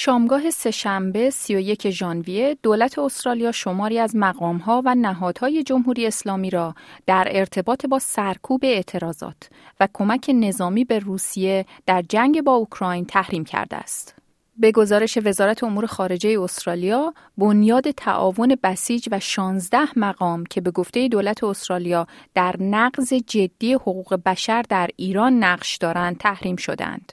شامگاه سهشنبه 31 ژانویه دولت استرالیا شماری از مقامها و نهادهای جمهوری اسلامی را در ارتباط با سرکوب اعتراضات و کمک نظامی به روسیه در جنگ با اوکراین تحریم کرده است. به گزارش وزارت امور خارجه استرالیا، بنیاد تعاون بسیج و 16 مقام که به گفته دولت استرالیا در نقض جدی حقوق بشر در ایران نقش دارند تحریم شدند.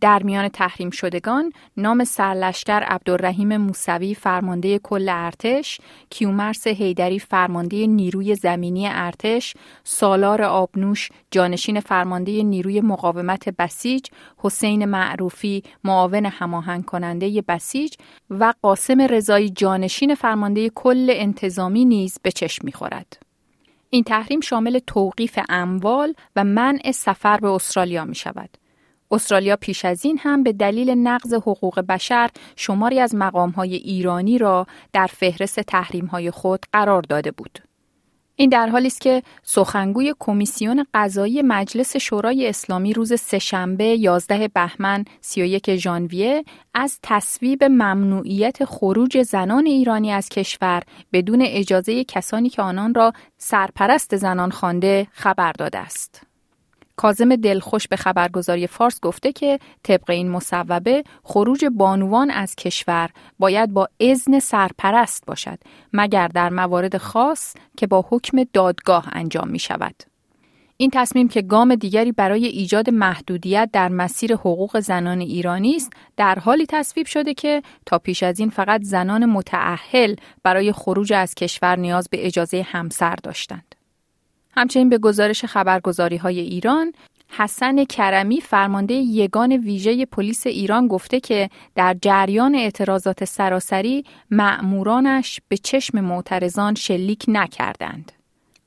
در میان تحریم شدگان نام سرلشکر عبدالرحیم موسوی فرمانده کل ارتش، کیومرس هیدری فرمانده نیروی زمینی ارتش، سالار آبنوش جانشین فرمانده نیروی مقاومت بسیج، حسین معروفی معاون هماهنگ کننده بسیج و قاسم رضایی جانشین فرمانده کل انتظامی نیز به چشم می‌خورد. این تحریم شامل توقیف اموال و منع سفر به استرالیا می شود. استرالیا پیش از این هم به دلیل نقض حقوق بشر شماری از مقامهای ایرانی را در فهرست تحریمهای خود قرار داده بود. این در حالی است که سخنگوی کمیسیون قضایی مجلس شورای اسلامی روز سهشنبه 11 بهمن 31 ژانویه از تصویب ممنوعیت خروج زنان ایرانی از کشور بدون اجازه کسانی که آنان را سرپرست زنان خوانده خبر داده است. کازم دلخوش به خبرگزاری فارس گفته که طبق این مصوبه خروج بانوان از کشور باید با اذن سرپرست باشد مگر در موارد خاص که با حکم دادگاه انجام می شود. این تصمیم که گام دیگری برای ایجاد محدودیت در مسیر حقوق زنان ایرانی است در حالی تصویب شده که تا پیش از این فقط زنان متعهل برای خروج از کشور نیاز به اجازه همسر داشتند. همچنین به گزارش خبرگزاری های ایران حسن کرمی فرمانده یگان ویژه پلیس ایران گفته که در جریان اعتراضات سراسری مأمورانش به چشم معترضان شلیک نکردند.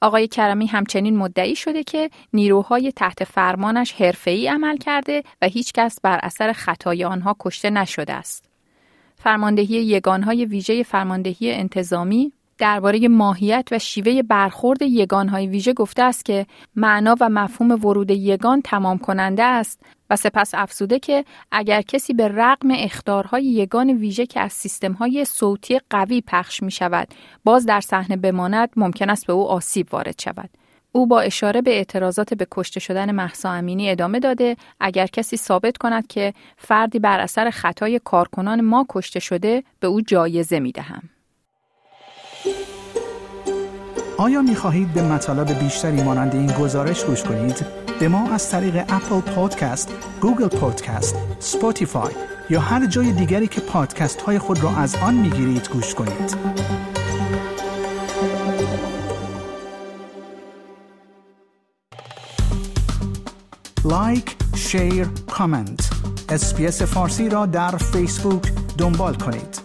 آقای کرمی همچنین مدعی شده که نیروهای تحت فرمانش حرفه‌ای عمل کرده و هیچکس بر اثر خطای آنها کشته نشده است. فرماندهی یگانهای ویژه فرماندهی انتظامی درباره ماهیت و شیوه برخورد یگانهای ویژه گفته است که معنا و مفهوم ورود یگان تمام کننده است و سپس افزوده که اگر کسی به رغم اختارهای یگان ویژه که از سیستمهای صوتی قوی پخش می شود باز در صحنه بماند ممکن است به او آسیب وارد شود. او با اشاره به اعتراضات به کشته شدن محسا امینی ادامه داده اگر کسی ثابت کند که فردی بر اثر خطای کارکنان ما کشته شده به او جایزه می دهم. آیا می خواهید به مطالب بیشتری مانند این گزارش گوش کنید؟ به ما از طریق Apple Podcast، Google Podcast، Spotify یا هر جای دیگری که پادکست های خود را از آن می گیرید گوش کنید. لایک، share، کامنت. SBS فارسی را در فیسبوک دنبال کنید.